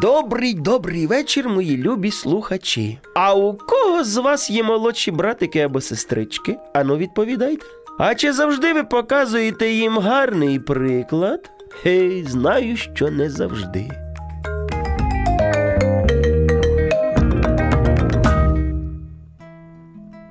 Добрий добрий вечір, мої любі слухачі. А у кого з вас є молодші братики або сестрички? Ану, відповідайте. А чи завжди ви показуєте їм гарний приклад? Гей, знаю, що не завжди.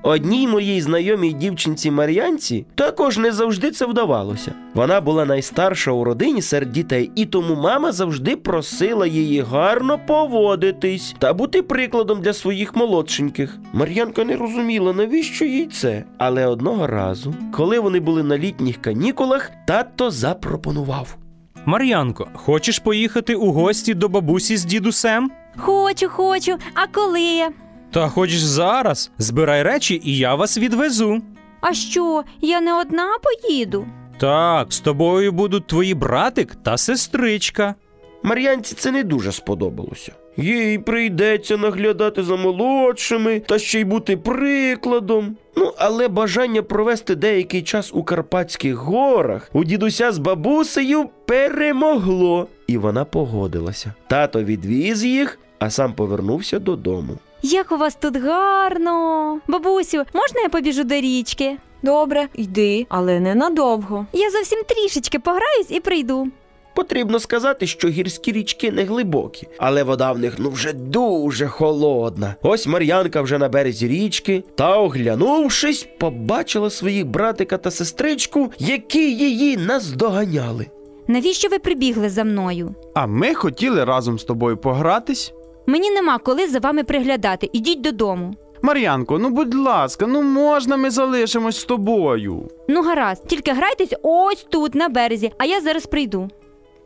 Одній моїй знайомій дівчинці Мар'янці також не завжди це вдавалося. Вона була найстарша у родині серед дітей, і тому мама завжди просила її гарно поводитись та бути прикладом для своїх молодшеньких. Мар'янка не розуміла, навіщо їй це. Але одного разу, коли вони були на літніх канікулах, тато запропонував. Мар'янко, хочеш поїхати у гості до бабусі з дідусем? Хочу, хочу. А коли? Та хочеш зараз? Збирай речі, і я вас відвезу. А що, я не одна поїду? Так, з тобою будуть твої братик та сестричка. Мар'янці це не дуже сподобалося. Їй прийдеться наглядати за молодшими та ще й бути прикладом. Ну, але бажання провести деякий час у Карпатських горах у дідуся з бабусею перемогло, і вона погодилася. Тато відвіз їх, а сам повернувся додому. Як у вас тут гарно. Бабусю, можна я побіжу до річки? Добре, йди, але ненадовго. Я зовсім трішечки пограюсь і прийду. Потрібно сказати, що гірські річки не глибокі, але вода в них ну вже дуже холодна. Ось Мар'янка вже на березі річки, та, оглянувшись, побачила своїх братика та сестричку, які її наздоганяли. Навіщо ви прибігли за мною? А ми хотіли разом з тобою погратись. Мені нема коли за вами приглядати. Ідіть додому. Мар'янко, ну будь ласка, ну можна ми залишимось з тобою. Ну, гаразд, тільки грайтесь ось тут, на березі, а я зараз прийду.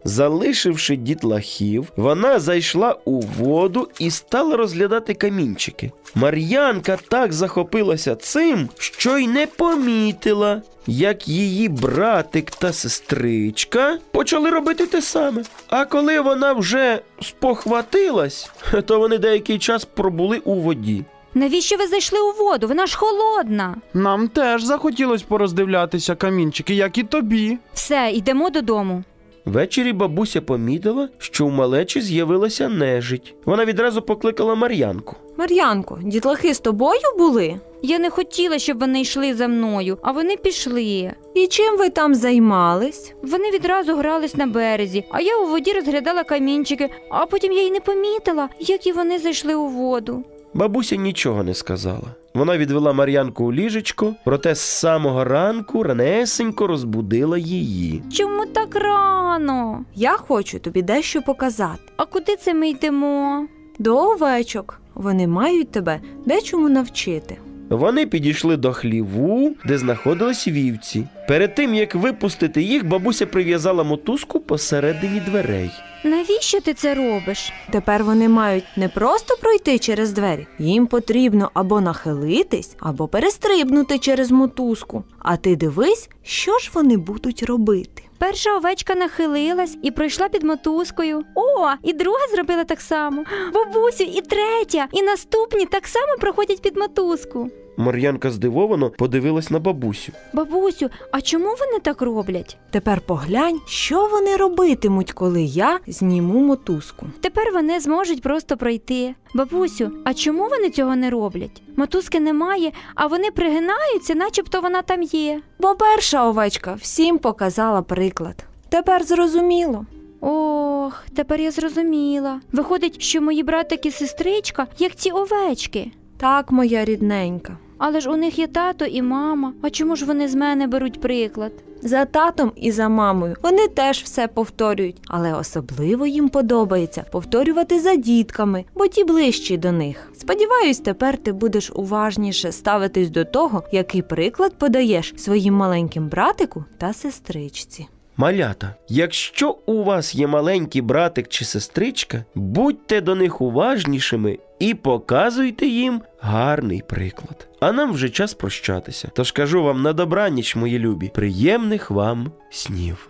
Залишивши дітлахів, вона зайшла у воду і стала розглядати камінчики. Мар'янка так захопилася цим, що й не помітила, як її братик та сестричка почали робити те саме. А коли вона вже спохватилась, то вони деякий час пробули у воді. Навіщо ви зайшли у воду? Вона ж холодна. Нам теж захотілось пороздивлятися камінчики, як і тобі. Все, йдемо додому. Ввечері бабуся помітила, що у малечі з'явилася нежить. Вона відразу покликала Мар'янку. Мар'янко, дітлахи з тобою були? Я не хотіла, щоб вони йшли за мною, а вони пішли. І чим ви там займались? Вони відразу грались на березі, а я у воді розглядала камінчики, а потім я й не помітила, як і вони зайшли у воду. Бабуся нічого не сказала. Вона відвела Мар'янку у ліжечко, проте з самого ранку ранесенько розбудила її. Чому так рано? Я хочу тобі дещо показати. А куди це ми йдемо? До овечок. Вони мають тебе дечому навчити. Вони підійшли до хліву, де знаходились вівці. Перед тим як випустити їх, бабуся прив'язала мотузку посередині дверей. Навіщо ти це робиш? Тепер вони мають не просто пройти через двері, їм потрібно або нахилитись, або перестрибнути через мотузку. А ти дивись, що ж вони будуть робити. Перша овечка нахилилась і пройшла під мотузкою. О, і друга зробила так само. Бабусю, і третя, і наступні так само проходять під мотузку. Мар'янка здивовано подивилась на бабусю. Бабусю, а чому вони так роблять? Тепер поглянь, що вони робитимуть, коли я зніму мотузку. Тепер вони зможуть просто пройти. Бабусю, а чому вони цього не роблять? Мотузки немає, а вони пригинаються, начебто вона там є. Бо перша овечка всім показала приклад. Тепер зрозуміло. Ох, тепер я зрозуміла. Виходить, що мої братик і сестричка, як ці овечки. Так, моя рідненька. Але ж у них є тато і мама. А чому ж вони з мене беруть приклад? За татом і за мамою вони теж все повторюють, але особливо їм подобається повторювати за дітками, бо ті ближчі до них. Сподіваюсь, тепер ти будеш уважніше ставитись до того, який приклад подаєш своїм маленьким братику та сестричці. Малята, якщо у вас є маленький братик чи сестричка, будьте до них уважнішими і показуйте їм гарний приклад. А нам вже час прощатися. Тож кажу вам на добраніч, мої любі, приємних вам снів.